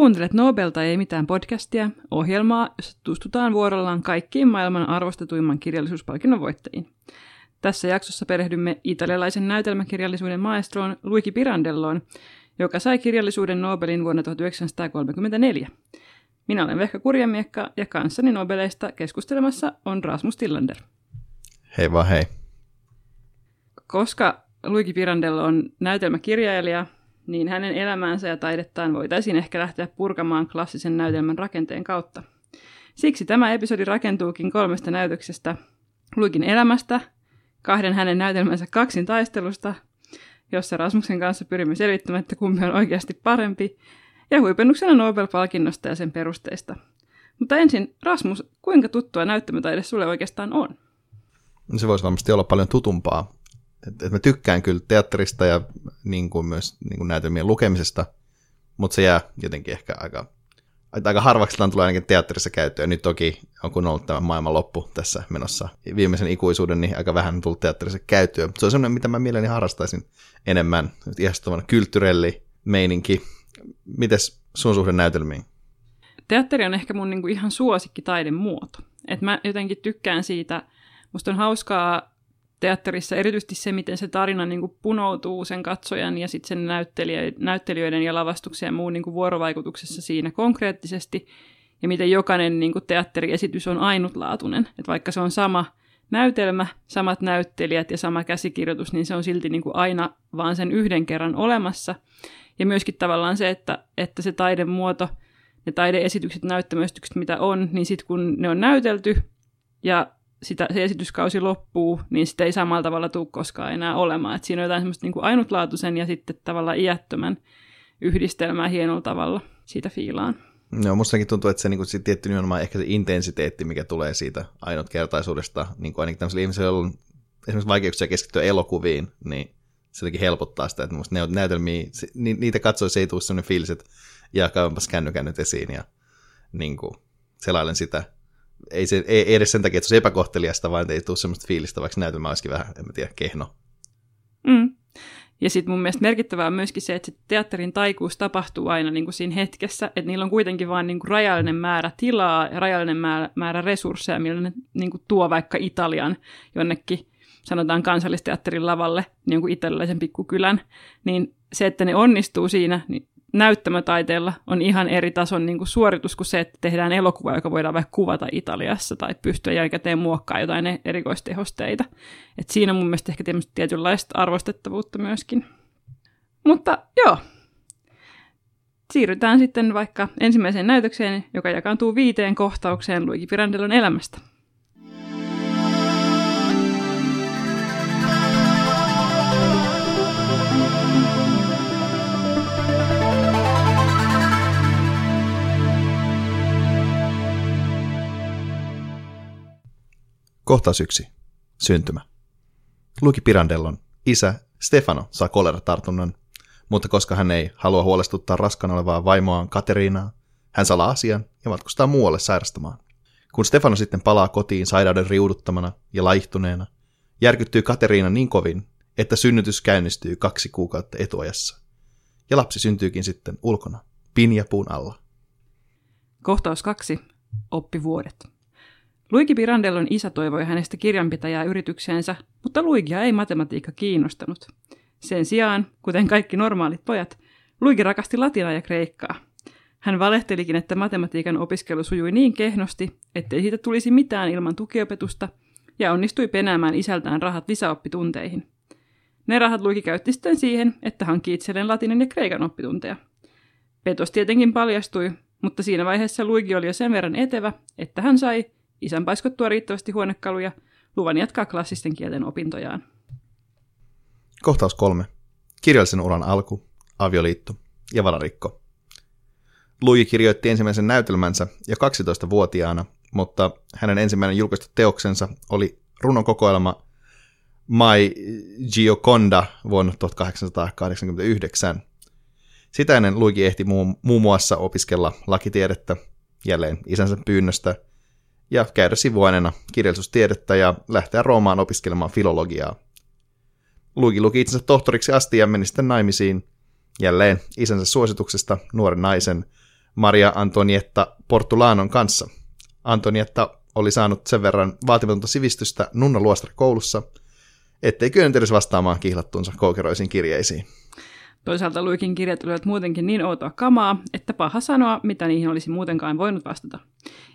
Kuuntelet Nobelta ei mitään podcastia, ohjelmaa, jossa tutustutaan vuorollaan kaikkiin maailman arvostetuimman kirjallisuuspalkinnon voittajiin. Tässä jaksossa perehdymme italialaisen näytelmäkirjallisuuden maestroon Luigi Pirandelloon, joka sai kirjallisuuden Nobelin vuonna 1934. Minä olen Vehka Kurjamiekka ja kanssani Nobeleista keskustelemassa on Rasmus Tillander. Hei vaan hei. Koska Luigi Pirandello on näytelmäkirjailija, niin hänen elämäänsä ja taidettaan voitaisiin ehkä lähteä purkamaan klassisen näytelmän rakenteen kautta. Siksi tämä episodi rakentuukin kolmesta näytöksestä. Luikin elämästä, kahden hänen näytelmänsä kaksin taistelusta, jossa Rasmuksen kanssa pyrimme selvittämään, että kumpi on oikeasti parempi, ja huipennuksena Nobel-palkinnosta ja sen perusteista. Mutta ensin, Rasmus, kuinka tuttua näyttämötaide sulle oikeastaan on? Se voisi varmasti olla paljon tutumpaa että et mä tykkään kyllä teatterista ja niin kuin myös niin kuin näytelmien lukemisesta, mutta se jää jotenkin ehkä aika, aika harvaksi tulee ainakin teatterissa käyttöön. Nyt toki on kun ollut tämä maailman loppu tässä menossa viimeisen ikuisuuden, niin aika vähän on tullut teatterissa käyttöön. Se on semmoinen, mitä mä mielelläni harrastaisin enemmän. Ihastuvan kyltyrelli meininki. Mites sun suhde näytelmiin? Teatteri on ehkä mun niinku ihan suosikki taidemuoto. Et mä jotenkin tykkään siitä, musta on hauskaa teatterissa erityisesti se, miten se tarina niin kuin punoutuu sen katsojan ja sitten sen näyttelijöiden ja lavastuksen ja muun niin kuin vuorovaikutuksessa siinä konkreettisesti, ja miten jokainen niin kuin teatteriesitys on ainutlaatuinen. Että vaikka se on sama näytelmä, samat näyttelijät ja sama käsikirjoitus, niin se on silti niin kuin aina vaan sen yhden kerran olemassa. Ja myöskin tavallaan se, että, että se taidemuoto, ne taideesitykset, näyttämöistykset, mitä on, niin sitten kun ne on näytelty ja sitä, se esityskausi loppuu, niin sitä ei samalla tavalla tule koskaan enää olemaan. Et siinä on jotain semmoista niin kuin ainutlaatuisen ja sitten tavallaan iättömän yhdistelmää hienolla tavalla siitä fiilaan. Joo, mustakin tuntuu, että se, niin kuin, se tietty nimenomaan ehkä se intensiteetti, mikä tulee siitä ainutkertaisuudesta, niin kuin ainakin tämmöisellä ihmisellä on esimerkiksi vaikeuksia keskittyä elokuviin, niin se jotenkin helpottaa sitä, että musta ne näytelmiä, se, ni, niitä katsoisi ei tule sellainen fiilis, että kännykän nyt esiin ja niin kuin, selailen sitä ei, se, ei edes sen takia, että se on epäkohteliasta, vaan ei tule semmoista fiilistä, vaikka näytelmä olisikin vähän, en mä tiedä, kehno. Mm. Ja sitten mun mielestä merkittävää on myöskin se, että teatterin taikuus tapahtuu aina niin kuin siinä hetkessä, että niillä on kuitenkin vain niin kuin rajallinen määrä tilaa ja rajallinen määrä, määrä resursseja, millä ne niin kuin tuo vaikka Italian jonnekin, sanotaan kansallisteatterin lavalle, niin kuin italialaisen pikkukylän, niin se, että ne onnistuu siinä, niin näyttämötaiteella on ihan eri tason niin kuin suoritus kuin se, että tehdään elokuva, joka voidaan vaikka kuvata Italiassa tai pystyä jälkikäteen muokkaa jotain erikoistehosteita. Et siinä mun mielestä ehkä tietynlaista arvostettavuutta myöskin. Mutta joo, siirrytään sitten vaikka ensimmäiseen näytökseen, joka jakaantuu viiteen kohtaukseen Luigi Pirandellon elämästä. Kohtaus yksi. Syntymä. Luki Pirandellon isä Stefano saa koleratartunnan, mutta koska hän ei halua huolestuttaa raskana olevaa vaimoaan Kateriinaa, hän salaa asian ja matkustaa muualle sairastamaan. Kun Stefano sitten palaa kotiin sairauden riuduttamana ja laihtuneena, järkyttyy Kateriina niin kovin, että synnytys käynnistyy kaksi kuukautta etuajassa. Ja lapsi syntyykin sitten ulkona, pinjapuun alla. Kohtaus kaksi. Oppivuodet. Luigi Pirandellon isä toivoi hänestä kirjanpitäjää yritykseensä, mutta Luigia ei matematiikka kiinnostanut. Sen sijaan, kuten kaikki normaalit pojat, Luigi rakasti latinaa ja kreikkaa. Hän valehtelikin, että matematiikan opiskelu sujui niin kehnosti, ettei siitä tulisi mitään ilman tukiopetusta, ja onnistui penäämään isältään rahat lisäoppitunteihin. Ne rahat Luigi käytti sitten siihen, että hankki itselleen latinen ja kreikan oppitunteja. Petos tietenkin paljastui, mutta siinä vaiheessa Luigi oli jo sen verran etevä, että hän sai isän paiskottua riittävästi huonekaluja, luvan jatkaa klassisten kielten opintojaan. Kohtaus kolme. Kirjallisen uran alku, avioliitto ja valarikko. Luigi kirjoitti ensimmäisen näytelmänsä jo 12-vuotiaana, mutta hänen ensimmäinen julkaistu teoksensa oli runokokoelma My Gioconda vuonna 1889. Sitä ennen Luigi ehti muun muassa opiskella lakitiedettä, jälleen isänsä pyynnöstä – ja käydä sivuaineena kirjallisuustiedettä ja lähteä Roomaan opiskelemaan filologiaa. Luigi luki itsensä tohtoriksi asti ja meni sitten naimisiin, jälleen isänsä suosituksesta nuoren naisen, Maria Antonietta Portulanon kanssa. Antonietta oli saanut sen verran vaatimatonta sivistystä Nunna koulussa, ettei kyennyt edes vastaamaan kihlattuunsa koukeroisiin kirjeisiin. Toisaalta Luikin kirjat olivat muutenkin niin outoa kamaa, että paha sanoa, mitä niihin olisi muutenkaan voinut vastata.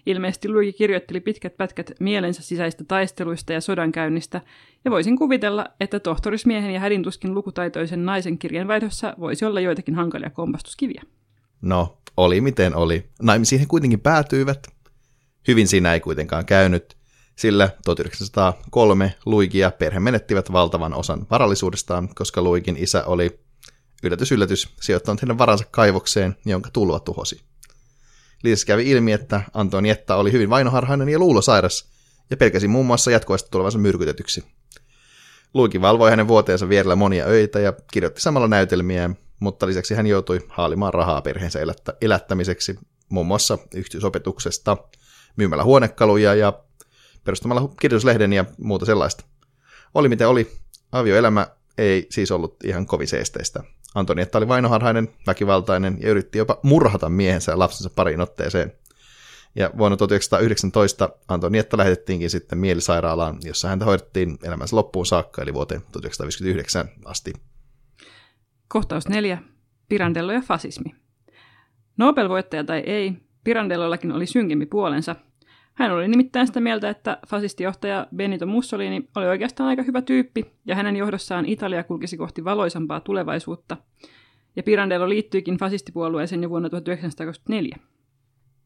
Ilmeisesti Luiki kirjoitteli pitkät pätkät mielensä sisäistä taisteluista ja sodankäynnistä, ja voisin kuvitella, että tohtorismiehen ja hädintuskin lukutaitoisen naisen kirjanvaihdossa voisi olla joitakin hankalia kompastuskiviä. No, oli miten oli. Naimisiin he kuitenkin päätyivät. Hyvin siinä ei kuitenkaan käynyt, sillä 1903 Luigi ja perhe menettivät valtavan osan varallisuudestaan, koska Luikin isä oli yllätys yllätys, sijoittanut heidän varansa kaivokseen, jonka tulva tuhosi. Lisäksi kävi ilmi, että Antonietta oli hyvin vainoharhainen ja luulosairas, ja pelkäsi muun muassa jatkuvasti tulevansa myrkytetyksi. Luiki valvoi hänen vuoteensa vierellä monia öitä ja kirjoitti samalla näytelmiä, mutta lisäksi hän joutui haalimaan rahaa perheensä elättä- elättämiseksi, muun muassa yksityisopetuksesta, myymällä huonekaluja ja perustamalla kirjoituslehden ja muuta sellaista. Oli miten oli, avioelämä ei siis ollut ihan kovin seesteistä. Antonietta oli vainoharhainen, väkivaltainen ja yritti jopa murhata miehensä ja lapsensa pariin otteeseen. Ja vuonna 1919 Antonietta lähetettiinkin sitten mielisairaalaan, jossa häntä hoidettiin elämänsä loppuun saakka, eli vuoteen 1959 asti. Kohtaus neljä. Pirandello ja fasismi. Nobel-voittaja tai ei, Pirandellollakin oli synkempi puolensa. Hän oli nimittäin sitä mieltä, että fasistijohtaja Benito Mussolini oli oikeastaan aika hyvä tyyppi, ja hänen johdossaan Italia kulkisi kohti valoisampaa tulevaisuutta. Ja Pirandello liittyikin fasistipuolueeseen jo vuonna 1924.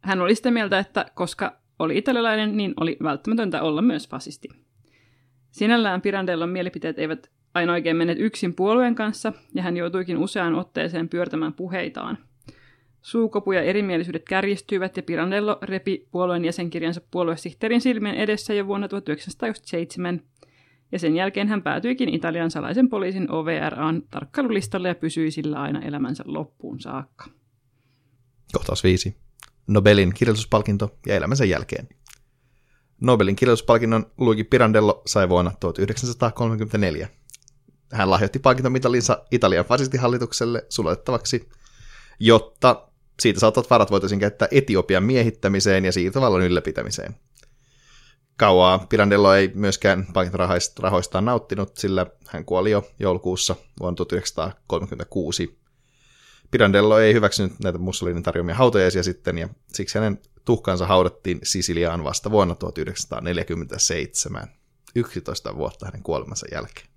Hän oli sitä mieltä, että koska oli italialainen, niin oli välttämätöntä olla myös fasisti. Sinällään Pirandellon mielipiteet eivät aina oikein menneet yksin puolueen kanssa, ja hän joutuikin useaan otteeseen pyörtämään puheitaan. Suukopu ja erimielisyydet kärjistyivät ja Pirandello repi puolueen jäsenkirjansa puoluesihteerin silmien edessä jo vuonna 1907, ja sen jälkeen hän päätyikin Italian salaisen poliisin OVRAn tarkkailulistalle ja pysyi sillä aina elämänsä loppuun saakka. Kohtaus 5. Nobelin kirjallisuuspalkinto ja elämänsä jälkeen. Nobelin kirjallisuuspalkinnon Luigi Pirandello sai vuonna 1934. Hän lahjoitti palkintomitalinsa Italian fasistihallitukselle sulatettavaksi, jotta siitä saatat varat voitaisiin käyttää Etiopian miehittämiseen ja siirtovallan ylläpitämiseen. Kauaa Pirandello ei myöskään palkintorahoistaan nauttinut, sillä hän kuoli jo joulukuussa vuonna 1936. Pirandello ei hyväksynyt näitä Mussolinin tarjoamia hautajaisia sitten, ja siksi hänen tuhkansa haudattiin Sisiliaan vasta vuonna 1947, 11 vuotta hänen kuolemansa jälkeen.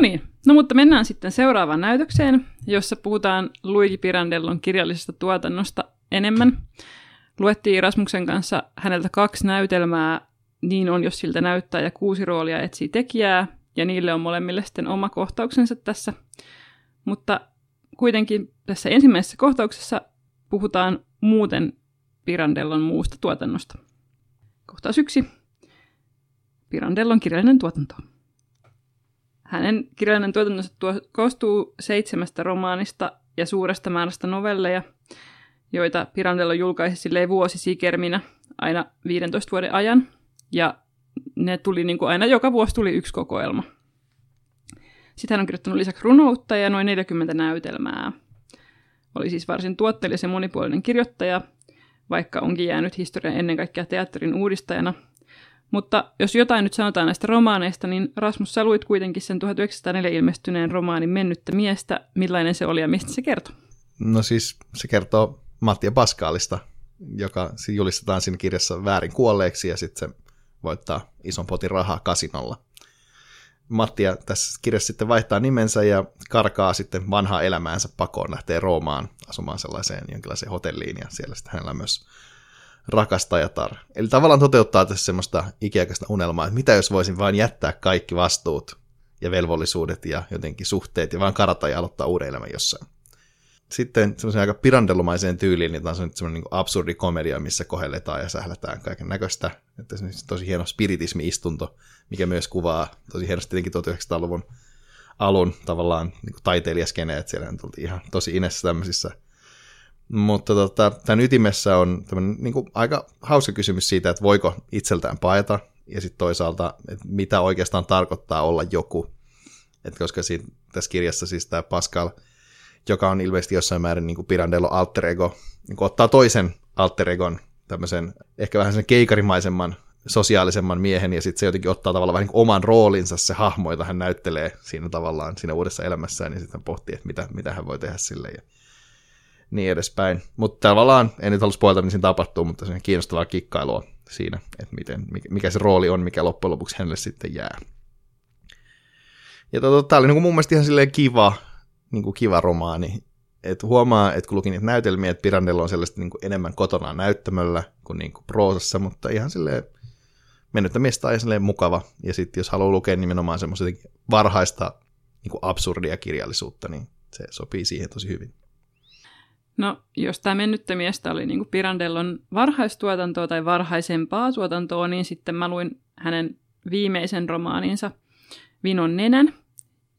No niin, no mutta mennään sitten seuraavaan näytökseen, jossa puhutaan Luigi Pirandellon kirjallisesta tuotannosta enemmän. Luettiin Rasmuksen kanssa häneltä kaksi näytelmää, niin on jos siltä näyttää, ja kuusi roolia etsii tekijää, ja niille on molemmille sitten oma kohtauksensa tässä. Mutta kuitenkin tässä ensimmäisessä kohtauksessa puhutaan muuten Pirandellon muusta tuotannosta. Kohtaus yksi. Pirandellon kirjallinen tuotanto. Hänen kirjallinen tuotantonsa tuo, koostuu seitsemästä romaanista ja suuresta määrästä novelleja, joita Pirandello julkaisi silleen vuosisikerminä aina 15 vuoden ajan. Ja ne tuli niin kuin aina, joka vuosi tuli yksi kokoelma. Sitten hän on kirjoittanut lisäksi runoutta ja noin 40 näytelmää. Oli siis varsin tuotteellisen monipuolinen kirjoittaja, vaikka onkin jäänyt historian ennen kaikkea teatterin uudistajana – mutta jos jotain nyt sanotaan näistä romaaneista, niin Rasmus, sä luit kuitenkin sen 1904 ilmestyneen romaanin Mennyttä miestä. Millainen se oli ja mistä se kertoo? No siis se kertoo Mattia Paskaalista, joka julistetaan siinä kirjassa väärin kuolleeksi ja sitten se voittaa ison potin rahaa kasinolla. Mattia tässä kirjassa sitten vaihtaa nimensä ja karkaa sitten vanhaa elämäänsä pakoon, lähtee Roomaan asumaan sellaiseen jonkinlaiseen hotelliin ja siellä sitten hänellä on myös rakastajatar. Eli tavallaan toteuttaa tässä semmoista ikiaikaista unelmaa, että mitä jos voisin vain jättää kaikki vastuut ja velvollisuudet ja jotenkin suhteet ja vaan karata ja aloittaa uuden elämän jossain. Sitten semmoisen aika pirandellumaiseen tyyliin, niin tämä on semmoinen niin absurdi komedia, missä kohelletaan ja sählätään kaiken näköistä. Että on tosi hieno spiritismi-istunto, mikä myös kuvaa tosi hienosti tietenkin 1900-luvun alun tavallaan niin taiteilijaskeneet. Siellä tultiin ihan tosi inessä tämmöisissä Mutta tota, tämän ytimessä on niin kuin aika hauska kysymys siitä, että voiko itseltään paeta, ja sitten toisaalta, että mitä oikeastaan tarkoittaa olla joku. Et koska siinä, tässä kirjassa siis tämä Pascal, joka on ilmeisesti jossain määrin niin kuin Pirandello alter ego, niin kuin ottaa toisen alter egon, tämmöisen ehkä vähän sen keikarimaisemman, sosiaalisemman miehen, ja sitten se jotenkin ottaa tavallaan vähän niin oman roolinsa se hahmo, jota hän näyttelee siinä tavallaan siinä uudessa elämässään, niin sitten hän pohtii, että mitä, mitä hän voi tehdä sille. Niin edespäin. Mutta tavallaan, en nyt halua spoilata, mitä siinä tapahtuu, mutta se on kiinnostavaa kikkailua siinä, että miten, mikä se rooli on, mikä loppujen lopuksi hänelle sitten jää. Ja tota, tämä oli niin mun mielestä ihan silleen kiva, niin kuin kiva romaani. Et huomaa, että kun lukin niitä näytelmiä, että Pirandello on sellaista niin kuin enemmän kotona näyttämöllä kuin, niin kuin proosassa, mutta ihan silleen mennyttä miestä ja silleen mukava. Ja sitten jos haluaa lukea nimenomaan semmoista varhaista niin kuin absurdia kirjallisuutta, niin se sopii siihen tosi hyvin. No, jos tämä mennyttä miestä oli niin Pirandellon varhaistuotantoa tai varhaisempaa tuotantoa, niin sitten mä luin hänen viimeisen romaaninsa Vinon nenän,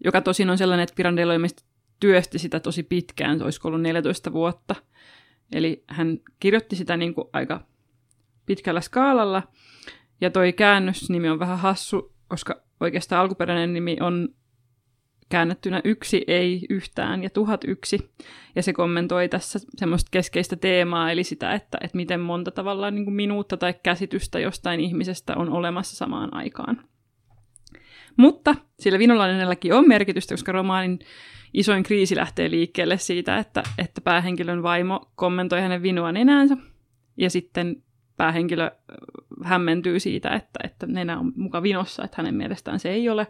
joka tosin on sellainen, että Pirandello ilmeisesti työsti sitä tosi pitkään, se olisiko ollut 14 vuotta. Eli hän kirjoitti sitä niin kuin aika pitkällä skaalalla, ja toi käännösnimi on vähän hassu, koska oikeastaan alkuperäinen nimi on käännettynä yksi ei yhtään ja tuhat yksi. Ja se kommentoi tässä semmoista keskeistä teemaa, eli sitä, että, että miten monta tavallaan niin kuin minuutta tai käsitystä jostain ihmisestä on olemassa samaan aikaan. Mutta sillä vinolainenelläkin on merkitystä, koska romaanin isoin kriisi lähtee liikkeelle siitä, että, että päähenkilön vaimo kommentoi hänen vinua nenäänsä, ja sitten päähenkilö hämmentyy siitä, että, että nenä on muka vinossa, että hänen mielestään se ei ole.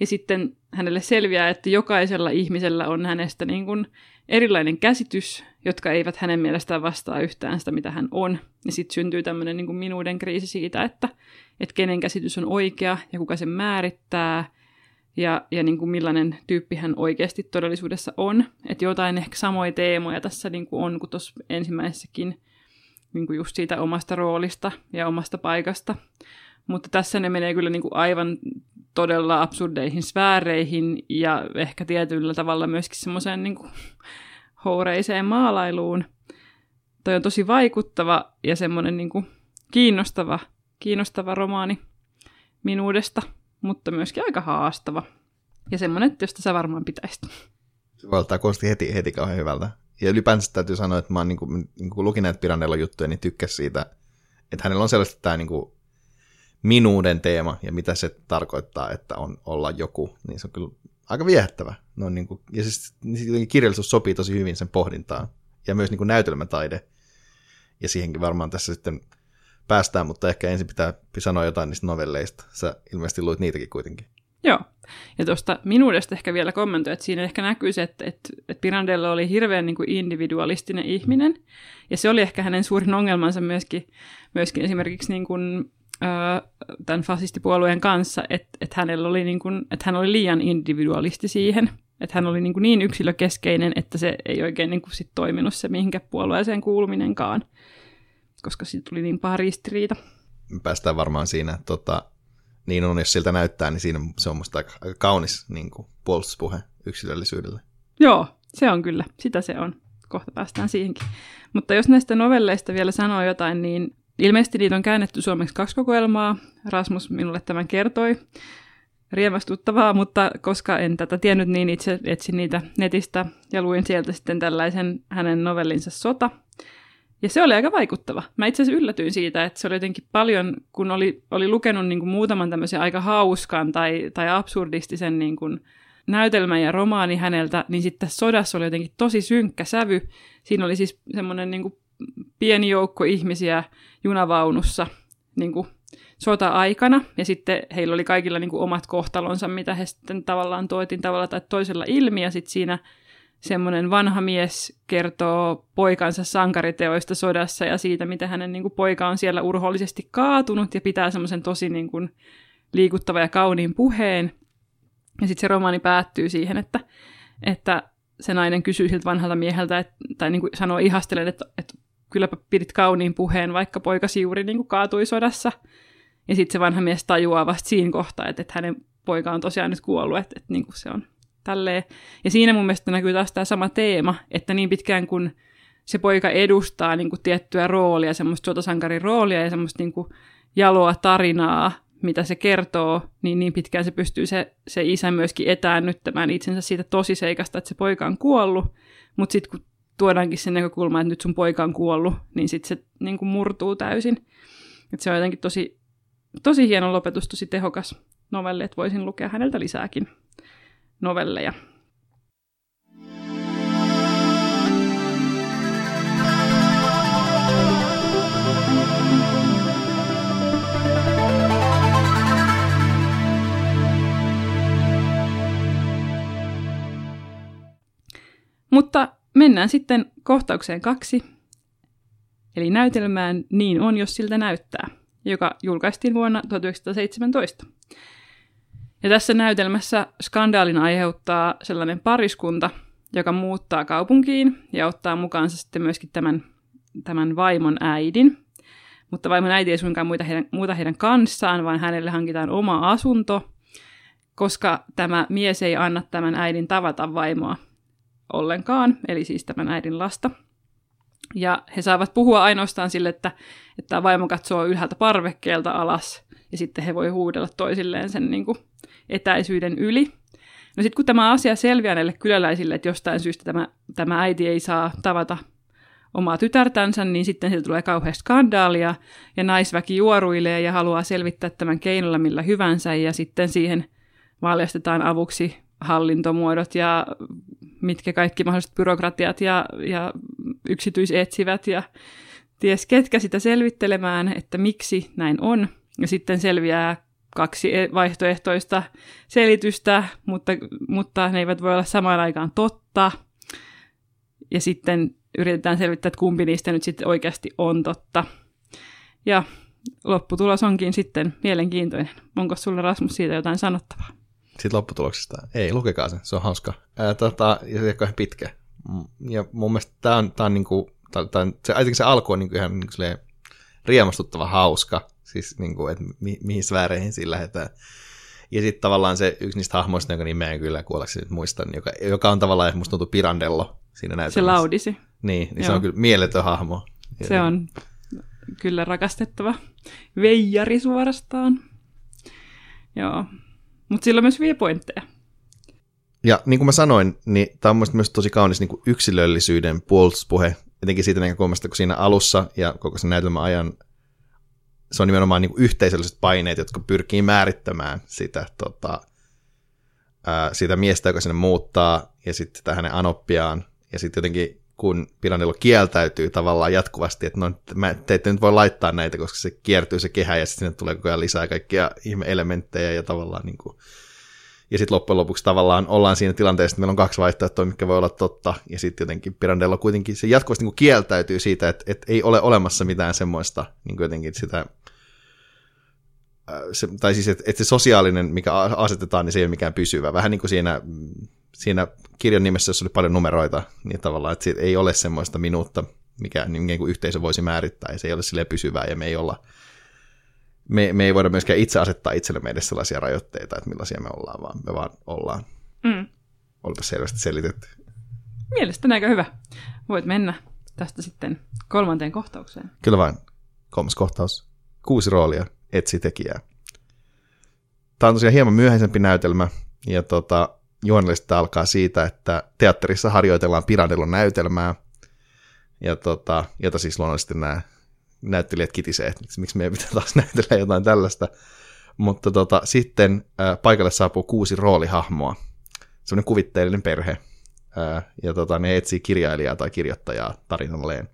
Ja sitten hänelle selviää, että jokaisella ihmisellä on hänestä niin kuin erilainen käsitys, jotka eivät hänen mielestään vastaa yhtään sitä, mitä hän on. Ja sitten syntyy tämmöinen niin kuin minuuden kriisi siitä, että, että kenen käsitys on oikea ja kuka sen määrittää ja, ja niin kuin millainen tyyppi hän oikeasti todellisuudessa on. Että jotain ehkä samoja teemoja tässä niin kuin on kuin tuossa ensimmäisessäkin niin kuin just siitä omasta roolista ja omasta paikasta. Mutta tässä ne menee kyllä niin kuin aivan todella absurdeihin sfääreihin ja ehkä tietyllä tavalla myöskin semmoiseen niin houreiseen maalailuun. Toi on tosi vaikuttava ja semmoinen niin kuin kiinnostava, kiinnostava romaani minuudesta, mutta myöskin aika haastava. Ja semmoinen, josta sä varmaan pitäisit. Se valtaa kosti heti, heti kauhean hyvältä. Ja ylipäänsä täytyy sanoa, että mä oon niin kuin, niin kuin lukin näitä juttuja, niin tykkäs siitä, että hänellä on sellaista tämä niin kuin minuuden teema ja mitä se tarkoittaa, että on olla joku, niin se on kyllä aika viehättävä. No, niin kuin, ja siis niin kirjallisuus sopii tosi hyvin sen pohdintaan. Ja myös niin kuin näytelmätaide. Ja siihenkin varmaan tässä sitten päästään, mutta ehkä ensin pitää sanoa jotain niistä novelleista. Sä ilmeisesti luit niitäkin kuitenkin. Joo. Ja tuosta minuudesta ehkä vielä kommentoi, että siinä ehkä näkyy se, että, että, että Pirandello oli hirveän niin kuin individualistinen ihminen. Ja se oli ehkä hänen suurin ongelmansa myöskin, myöskin esimerkiksi niin kuin tämän fasistipuolueen kanssa, että, että, hänellä oli niin kuin, että hän oli liian individualisti siihen. Että hän oli niin, kuin niin yksilökeskeinen, että se ei oikein niin kuin sit toiminut se mihinkä puolueeseen kuuluminenkaan, koska siitä tuli niin paha ristiriita. Päästään varmaan siinä, tota, niin on, jos siltä näyttää, niin siinä se on musta aika, kaunis niin kuin puolustuspuhe yksilöllisyydelle. Joo, se on kyllä, sitä se on. Kohta päästään siihenkin. Mutta jos näistä novelleista vielä sanoo jotain, niin Ilmeisesti niitä on käännetty suomeksi kaksi kokoelmaa. Rasmus minulle tämän kertoi. Riemastuttavaa, mutta koska en tätä tiennyt, niin itse etsin niitä netistä ja luin sieltä sitten tällaisen hänen novellinsa Sota. Ja se oli aika vaikuttava. Mä itse asiassa yllätyin siitä, että se oli jotenkin paljon, kun oli, oli lukenut niin kuin muutaman tämmöisen aika hauskan tai, tai absurdistisen niin kuin näytelmän ja romaani häneltä, niin sitten sodassa oli jotenkin tosi synkkä sävy. Siinä oli siis semmoinen niin pieni joukko ihmisiä junavaunussa niin kuin sota-aikana, ja sitten heillä oli kaikilla niin kuin omat kohtalonsa, mitä he sitten tavallaan toitin tavalla tai toisella ilmi, ja sitten siinä semmoinen vanha mies kertoo poikansa sankariteoista sodassa ja siitä, miten hänen niin kuin, poika on siellä urhollisesti kaatunut ja pitää semmoisen tosi niin kuin, liikuttava ja kauniin puheen. Ja sitten se romaani päättyy siihen, että, että se nainen kysyy siltä vanhalta mieheltä, että, tai niin kuin sanoo ihastellen, että, että kylläpä pidit kauniin puheen, vaikka poikasi juuri niin kuin kaatui sodassa. Ja sitten se vanha mies tajuaa vasta siinä kohtaa, että, että hänen poika on tosiaan nyt kuollut, että, että niin kuin se on tälleen. Ja siinä mun mielestä näkyy taas tämä sama teema, että niin pitkään kun se poika edustaa niin kuin tiettyä roolia, semmoista sotasankarin roolia ja semmoista niin kuin jaloa tarinaa, mitä se kertoo, niin niin pitkään se pystyy se, se isä myöskin etäännyttämään itsensä siitä tosiseikasta, että se poika on kuollut, mutta sitten kun tuodaankin se näkökulma, että nyt sun poika on kuollut, niin sitten se niin kuin murtuu täysin. Et se on jotenkin tosi, tosi hieno lopetus, tosi tehokas novelli, että voisin lukea häneltä lisääkin novelleja. Mutta mennään sitten kohtaukseen kaksi, eli näytelmään Niin on, jos siltä näyttää, joka julkaistiin vuonna 1917. Ja tässä näytelmässä skandaalin aiheuttaa sellainen pariskunta, joka muuttaa kaupunkiin ja ottaa mukaansa sitten myöskin tämän, tämän vaimon äidin. Mutta vaimon äiti ei suinkaan muuta heidän, muuta heidän kanssaan, vaan hänelle hankitaan oma asunto, koska tämä mies ei anna tämän äidin tavata vaimoa ollenkaan, eli siis tämän äidin lasta. Ja he saavat puhua ainoastaan sille, että, että vaimo katsoo ylhäältä parvekkeelta alas, ja sitten he voi huudella toisilleen sen niin kuin, etäisyyden yli. No sitten kun tämä asia selviää näille kyläläisille, että jostain syystä tämä, tämä äiti ei saa tavata omaa tytärtänsä, niin sitten sieltä tulee kauhean skandaalia, ja naisväki juoruilee ja haluaa selvittää tämän keinolla millä hyvänsä, ja sitten siihen valjastetaan avuksi hallintomuodot ja mitkä kaikki mahdolliset byrokratiat ja, ja yksityisetsivät ja ties ketkä sitä selvittelemään, että miksi näin on. Ja sitten selviää kaksi e- vaihtoehtoista selitystä, mutta, mutta ne eivät voi olla samaan aikaan totta. Ja sitten yritetään selvittää, että kumpi niistä nyt sitten oikeasti on totta. Ja lopputulos onkin sitten mielenkiintoinen. Onko sulla Rasmus siitä jotain sanottavaa? Siitä lopputuloksesta. Ei, lukekaa se, se on hauska. Ää, tota, ja se on pitkä. Ja mun mielestä tämä on, tää on niinku, tää, tää, se, ainakin se alku on niinku ihan niinku riemastuttava hauska siis niin kuin, että mi- mihin sfääreihin sillä lähdetään. Ja sitten tavallaan se yksi niistä hahmoista, jonka nimeä en kyllä kuollaksi nyt muistan, joka, joka on tavallaan, musta tuntuu Pirandello siinä näytelmässä. Se laudisi. Niin, niin se on kyllä mieletön hahmo. Se on kyllä rakastettava veijari suorastaan. Joo, mutta sillä on myös hyviä pointteja. Ja niin kuin mä sanoin, niin tämä on myös tosi kaunis niin kuin yksilöllisyyden puolustuspuhe, etenkin siitä näkökulmasta, kun siinä alussa ja koko sen näytelmän ajan se on nimenomaan niin kuin yhteisölliset paineet, jotka pyrkii määrittämään sitä, tota, ää, sitä miestä, joka sinne muuttaa, ja sitten tähän hänen anoppiaan, ja sitten jotenkin kun Piranello kieltäytyy tavallaan jatkuvasti, että no, mä, te ette nyt voi laittaa näitä, koska se kiertyy se kehä, ja sitten sinne tulee koko ajan lisää kaikkia ihme-elementtejä, ja tavallaan niin kuin, ja sitten loppujen lopuksi tavallaan ollaan siinä tilanteessa, että meillä on kaksi vaihtoehtoa, mikä voi olla totta, ja sitten jotenkin Pirandello kuitenkin se jatkuvasti niin kuin kieltäytyy siitä, että, että ei ole olemassa mitään semmoista niin kuin jotenkin sitä, se, tai siis että, että se sosiaalinen, mikä asetetaan, niin se ei ole mikään pysyvä. Vähän niin kuin siinä, siinä kirjan nimessä, jossa oli paljon numeroita, niin tavallaan, että ei ole semmoista minuutta, mikä niin kuin yhteisö voisi määrittää, ja se ei ole sille pysyvää, ja me ei olla me, me ei voida myöskään itse asettaa itsellemme edes sellaisia rajoitteita, että millaisia me ollaan, vaan me vaan ollaan. Mm. Olipa selvästi selitetty. Mielestäni aika hyvä. Voit mennä tästä sitten kolmanteen kohtaukseen. Kyllä vain. Kolmas kohtaus. Kuusi roolia, etsi tekijää. Tämä on tosiaan hieman myöhäisempi näytelmä, ja tota, juonellisesti alkaa siitä, että teatterissa harjoitellaan Pirandelon näytelmää, ja tota, jota siis luonnollisesti nämä näyttelijät kitisee, että miksi, miksi meidän pitää taas näytellä jotain tällaista. Mutta tota, sitten ää, paikalle saapuu kuusi roolihahmoa. Semmoinen kuvitteellinen perhe. Ää, ja tota, ne etsii kirjailijaa tai kirjoittajaa tarinalleen.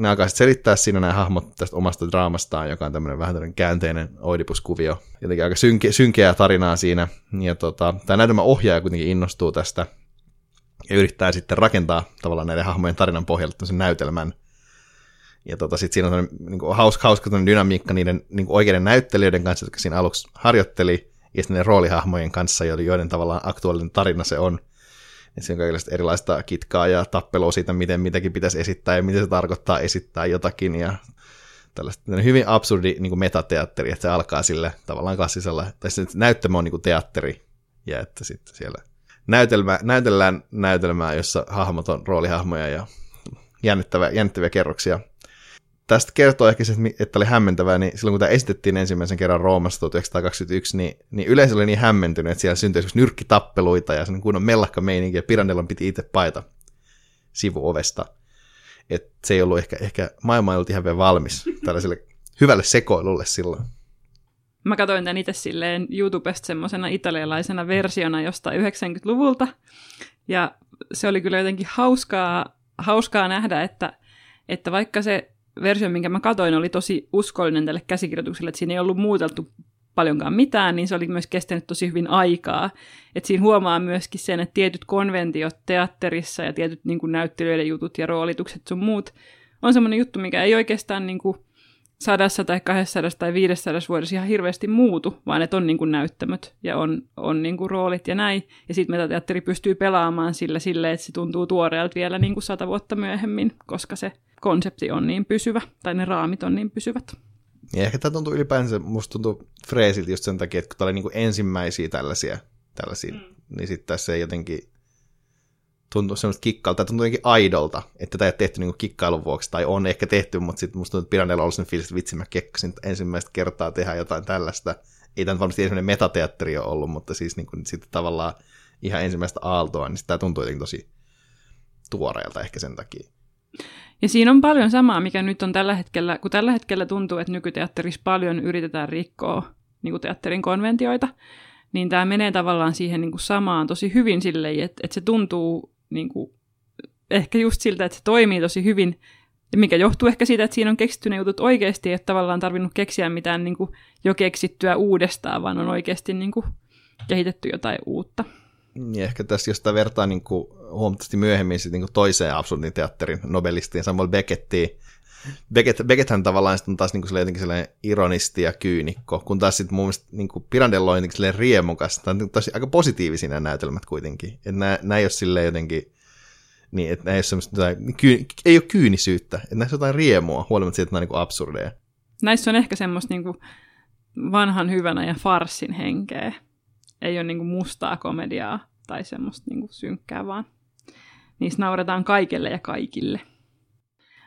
Ne alkaa sitten selittää siinä nämä hahmot tästä omasta draamastaan, joka on tämmöinen vähän tämmöinen käänteinen oidipuskuvio. Jotenkin aika synke, synkeää tarinaa siinä. Ja tota, tämä näytelmä ohjaaja kuitenkin innostuu tästä ja yrittää sitten rakentaa tavallaan näiden hahmojen tarinan pohjalta sen näytelmän, ja tota, sitten siinä on niin kuin, hauska, hauska dynamiikka niiden niin kuin oikeiden näyttelijöiden kanssa, jotka siinä aluksi harjoitteli, ja sitten ne roolihahmojen kanssa, joiden tavallaan aktuaalinen tarina se on. Ja siinä on kaikenlaista erilaista kitkaa ja tappelua siitä, miten mitäkin pitäisi esittää ja miten se tarkoittaa esittää jotakin. Ja tällaista hyvin absurdi niin kuin metateatteri, että se alkaa sille tavallaan klassisella, tai sitten näyttämö on niin kuin teatteri, ja että sitten siellä näytelmä, näytellään näytelmää, jossa hahmot on roolihahmoja ja jännittäviä, jännittäviä kerroksia. Tästä kertoo ehkä se, että oli hämmentävää, niin silloin kun tämä esitettiin ensimmäisen kerran Roomassa 1921, niin, niin yleisö oli niin hämmentynyt, että siellä syntyi nyrkkitappeluita ja kunnon mellakka meininki, ja Pirandellon piti itse paita sivuovesta. Et se ei ollut ehkä, ehkä maailma ei ollut ihan vielä valmis tällaiselle hyvälle sekoilulle silloin. Mä katsoin tämän itse silleen YouTubesta semmoisena italialaisena versiona jostain 90-luvulta. Ja se oli kyllä jotenkin hauskaa, hauskaa nähdä, että, että vaikka se versio, minkä mä katoin, oli tosi uskollinen tälle käsikirjoitukselle, että siinä ei ollut muuteltu paljonkaan mitään, niin se oli myös kestänyt tosi hyvin aikaa. Et siinä huomaa myöskin sen, että tietyt konventiot teatterissa ja tietyt niin kuin jutut ja roolitukset sun muut on semmoinen juttu, mikä ei oikeastaan niin kuin sadassa tai kahdessa tai viidessä vuodessa ihan hirveästi muutu, vaan että on niin kuin näyttämöt ja on, on niin kuin roolit ja näin. Ja sitten metateatteri pystyy pelaamaan sillä sille, että se tuntuu tuoreelta vielä niin kuin sata vuotta myöhemmin, koska se konsepti on niin pysyvä, tai ne raamit on niin pysyvät. Ja ehkä tämä tuntuu ylipäänsä, musta tuntuu freesiltä just sen takia, että kun tämä oli niin kuin ensimmäisiä tällaisia, tällaisia mm. niin sitten tässä ei jotenkin tuntuu semmoista kikkailta, tuntuu jotenkin aidolta, että tätä ei ole tehty niin kikkailun vuoksi, tai on ehkä tehty, mutta sitten musta tuntuu, että Piranella on sen fiilis, että vitsi mä kekkasin ensimmäistä kertaa tehdä jotain tällaista. Ei tämä varmasti ensimmäinen metateatteri ole ollut, mutta siis niin kuin, sitten tavallaan ihan ensimmäistä aaltoa, niin tämä tuntuu jotenkin tosi tuoreelta ehkä sen takia. Ja siinä on paljon samaa, mikä nyt on tällä hetkellä, kun tällä hetkellä tuntuu, että nykyteatterissa paljon yritetään rikkoa niin kuin teatterin konventioita, niin tämä menee tavallaan siihen niin kuin samaan tosi hyvin silleen, että, että se tuntuu niin kuin, ehkä just siltä, että se toimii tosi hyvin, mikä johtuu ehkä siitä, että siinä on keksitty ne jutut oikeasti, että tavallaan tarvinnut keksiä mitään niin kuin, jo keksittyä uudestaan, vaan on oikeasti niin kuin, kehitetty jotain uutta. Ja ehkä tässä, jos sitä vertaa niin kuin, huomattavasti myöhemmin sit, niin kuin toiseen absurdin teatterin nobelistiin, Samuel Beckettiin, Beckett, Becketthän tavallaan on taas niin kuin jotenkin sellainen ironisti ja kyynikko, kun taas sitten mun mielestä niin kuin Pirandello on jotenkin riemukas, tai on tosi aika positiivisia näytelmät kuitenkin, että nämä, nämä ei ole silleen jotenkin, niin, että nämä ei ole semmoista, kyy, ei ole kyynisyyttä, että näissä on jotain riemua, huolimatta siitä, että nämä on niin absurdeja. Näissä on ehkä semmoista niin kuin vanhan hyvänä ja farsin henkeä. Ei ole niin kuin mustaa komediaa tai semmoista niin kuin synkkää, vaan niissä nauretaan kaikelle ja kaikille.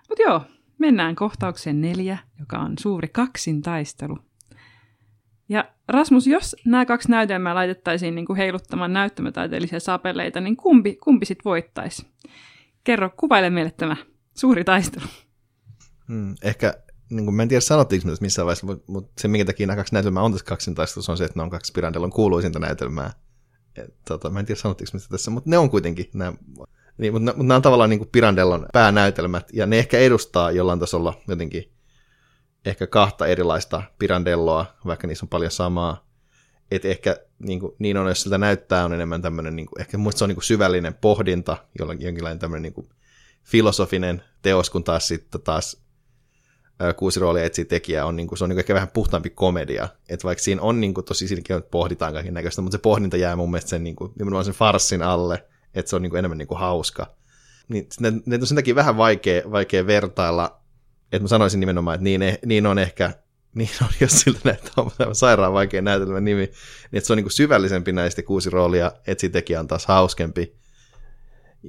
Mutta joo, Mennään kohtaukseen neljä, joka on suuri kaksintaistelu. Ja Rasmus, jos nämä kaksi näytelmää laitettaisiin niin kuin heiluttamaan näyttämötaiteellisia sapeleita, niin kumpi, kumpi sitten voittaisi? Kerro, kuvaile meille tämä suuri taistelu. Hmm, ehkä, niin kuin, mä en tiedä sanottiinko tässä missään vaiheessa, mutta, mutta se minkä takia nämä kaksi näytelmää on tässä kaksintaistelussa on se, että ne on kaksi Pirandelon kuuluisinta näytelmää. Et, tota, mä en tiedä sanottiinko tässä, mutta ne on kuitenkin nämä niin, mutta, mutta nämä on tavallaan niin kuin Pirandellon päänäytelmät, ja ne ehkä edustaa jollain tasolla jotenkin ehkä kahta erilaista Pirandelloa, vaikka niissä on paljon samaa. Että ehkä niin, kuin, niin on, jos siltä näyttää, on enemmän tämmöinen, niin kuin, ehkä muista se on niin kuin syvällinen pohdinta, jollakin jonkinlainen tämmöinen niin kuin filosofinen teos, kun taas sitten taas kuusi roolia etsii tekijää on, niin kuin, se on niin kuin ehkä vähän puhtaampi komedia. Että vaikka siinä on niin kuin, tosi siinä pohditaan kaiken näköistä, mutta se pohdinta jää mun mielestä sen, niin kuin, nimenomaan sen farssin alle, että se on niin kuin enemmän niin kuin hauska. Niin ne, ne on sen takia vähän vaikea, vaikea vertailla, että mä sanoisin nimenomaan, että niin, niin on ehkä, niin on, jos siltä näyttää on sairaan vaikea näytelmä nimi, niin että se on niin kuin syvällisempi näistä kuusi roolia, etsitekijä on taas hauskempi.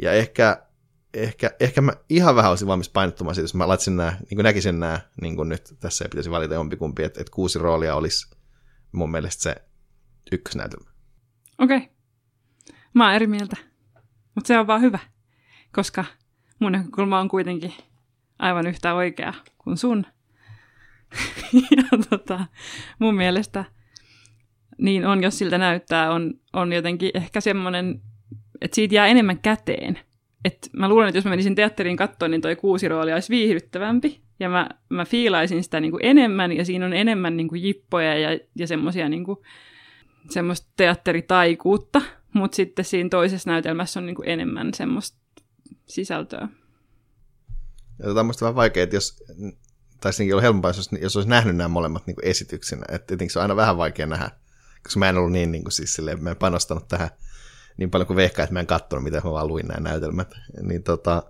Ja ehkä, ehkä, ehkä mä ihan vähän olisin valmis painottumaan siitä, jos mä laittaisin nämä, niin kuin näkisin nämä, niin kuin nyt tässä ei pitäisi valita jompikumpi, että, että kuusi roolia olisi mun mielestä se ykkösnäytelmä. Okei. Okay. Mä oon eri mieltä. Mutta se on vaan hyvä, koska mun näkökulma on kuitenkin aivan yhtä oikea kuin sun. ja tota, mun mielestä niin on, jos siltä näyttää, on, on jotenkin ehkä semmoinen, että siitä jää enemmän käteen. Et mä luulen, että jos mä menisin teatteriin katsoa, niin toi kuusi roolia olisi viihdyttävämpi. Ja mä, mä fiilaisin sitä niin kuin enemmän, ja siinä on enemmän niin kuin jippoja ja, ja semmoisia niin kuin, semmoista teatteritaikuutta. Mutta sitten siinä toisessa näytelmässä on niinku enemmän semmoista sisältöä. Ja tota on vähän vaikea, että jos, tai on helpompaa, jos, jos olisi nähnyt nämä molemmat niin esityksinä. Että tietenkin se on aina vähän vaikea nähdä, koska mä en ollut niin, niin kuin siis silleen, mä en panostanut tähän niin paljon kuin vehkaa, että mä en katsonut, mitä mä vaan luin nämä näytelmät. Niin tota,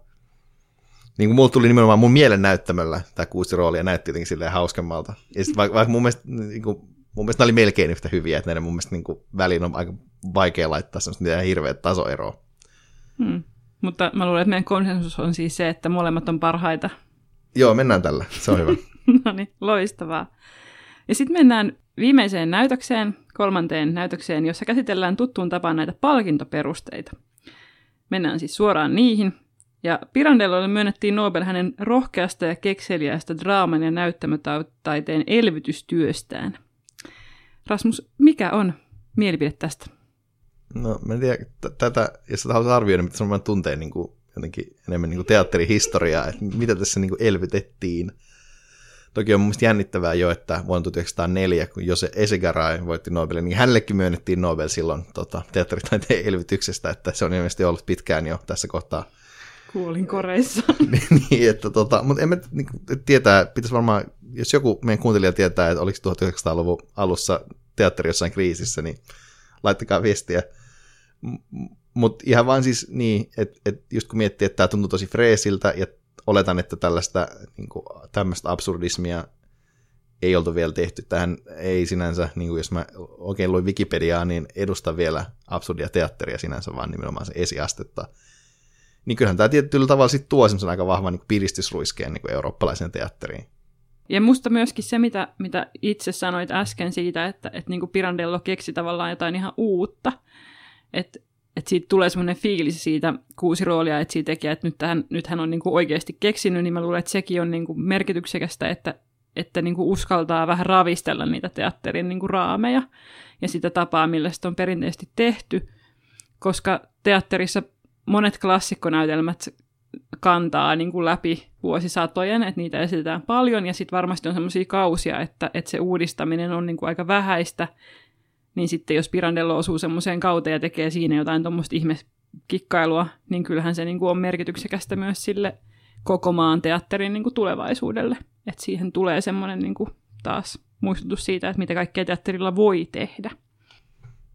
niin kuin mulla tuli nimenomaan mun mielen näyttämöllä tämä kuusi roolia näytti jotenkin silleen hauskemmalta. Ja sitten vaikka, vaikka mun mielestä niin kuin, mun mielestä ne oli melkein yhtä hyviä, että näiden mun mielestä niin kuin, väliin on aika vaikea laittaa semmoista mitään hirveät tasoeroa. Hmm. Mutta mä luulen, että meidän konsensus on siis se, että molemmat on parhaita. Joo, mennään tällä. Se on hyvä. no niin, loistavaa. Ja sitten mennään viimeiseen näytökseen, kolmanteen näytökseen, jossa käsitellään tuttuun tapaan näitä palkintoperusteita. Mennään siis suoraan niihin. Ja Pirandellolle myönnettiin Nobel hänen rohkeasta ja kekseliäistä draaman ja näyttämötaiteen elvytystyöstään. Rasmus, mikä on mielipide tästä? No, mä en tiedä, tätä, jos haluaisit arvioida, mitä se tuntee niin kuin, jotenkin enemmän niin kuin teatterihistoriaa, että mitä tässä niin kuin elvytettiin. Toki on mun jännittävää jo, että vuonna 1904, kun Jose Esegaray voitti Nobelin, niin hänellekin myönnettiin Nobel silloin tota, teatteritaiteen elvytyksestä, että se on ilmeisesti ollut pitkään jo tässä kohtaa. Kuolin koreissa. niin, että tota, mutta en mä niin, tietää, pitäisi varmaan, jos joku meidän kuuntelija tietää, että oliko 1900-luvun alussa teatteri jossain kriisissä, niin laittakaa viestiä. Mutta ihan vaan siis niin, että et just kun miettii, että tämä tuntuu tosi freesiltä ja oletan, että tällaista niin kuin, tämmöistä absurdismia ei oltu vielä tehty. Tähän ei sinänsä, niin kuin jos mä oikein luin Wikipediaa, niin edusta vielä absurdia teatteria sinänsä, vaan nimenomaan se esiastetta. Niin kyllähän tämä tietyllä tavalla sitten tuo semmoisen aika vahvan niin piristysruiskeen niin eurooppalaisen teatteriin. Ja musta myöskin se, mitä, mitä itse sanoit äsken siitä, että, että niin kuin Pirandello keksi tavallaan jotain ihan uutta. Että että siitä tulee semmoinen fiilis siitä kuusi roolia etsii tekijä, että nyt, tähän, nyt hän on kuin oikeasti keksinyt, niin mä luulen, että sekin on niin kuin merkityksekästä, että, että niin kuin uskaltaa vähän ravistella niitä teatterin niin kuin raameja ja sitä tapaa, millä sitä on perinteisesti tehty, koska teatterissa monet klassikkonäytelmät kantaa niin kuin läpi vuosisatojen, että niitä esitetään paljon, ja sitten varmasti on semmoisia kausia, että, että se uudistaminen on niin kuin aika vähäistä, niin sitten jos Pirandello osuu semmoiseen kauteen ja tekee siinä jotain tuommoista ihmekikkailua, niin kyllähän se niin kuin on merkityksekästä myös sille koko maan teatterin niin kuin tulevaisuudelle. Että siihen tulee semmoinen niin kuin taas muistutus siitä, että mitä kaikkea teatterilla voi tehdä.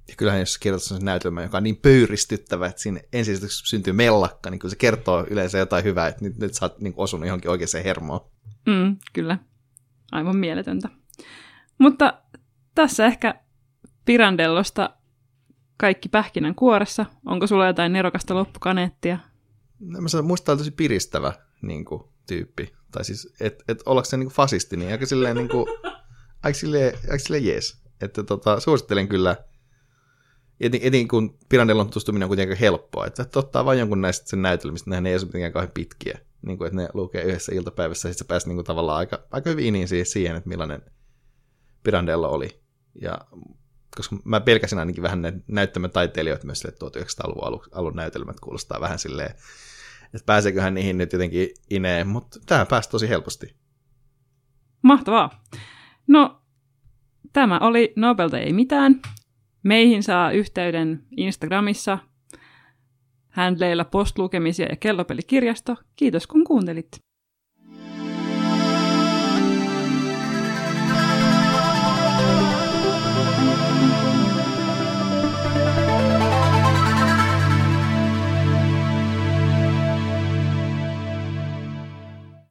Ja kyllähän jos kirjoitat sen näytelmän, joka on niin pöyristyttävä, että siinä ensin syntyy mellakka, niin kyllä se kertoo yleensä jotain hyvää, että nyt, nyt sä oot niin osunut johonkin oikeaan hermoon. Mm, kyllä. Aivan mieletöntä. Mutta tässä ehkä Pirandellosta kaikki pähkinän kuoressa. Onko sulla jotain nerokasta loppukaneettia? No, mä sanon, muista tosi piristävä niin kuin, tyyppi. Tai siis, että et ollaanko se niin kuin fasisti, niin aika silleen, niin kuin, aika silleen, aika silleen jees. Että tota, suosittelen kyllä, etin, etin kun Pirandellon tutustuminen on kuitenkin helppoa, että, että ottaa vain jonkun näistä sen näytelmistä, nehän ei ole mitenkään kauhean pitkiä. Niin kuin, että ne lukee yhdessä iltapäivässä, ja sitten sä pääset niin kuin, tavallaan aika, aika hyvin niin siihen, että millainen Pirandello oli. Ja koska mä pelkäsin ainakin vähän ne näyttämötaiteilijoita myös sille 1900-luvun alun, alun näytelmät kuulostaa vähän silleen, että pääseeköhän niihin nyt jotenkin ineen, mutta tähän pääsi tosi helposti. Mahtavaa. No, tämä oli Nobelta ei mitään. Meihin saa yhteyden Instagramissa handleilla postlukemisia ja kellopelikirjasto. Kiitos kun kuuntelit.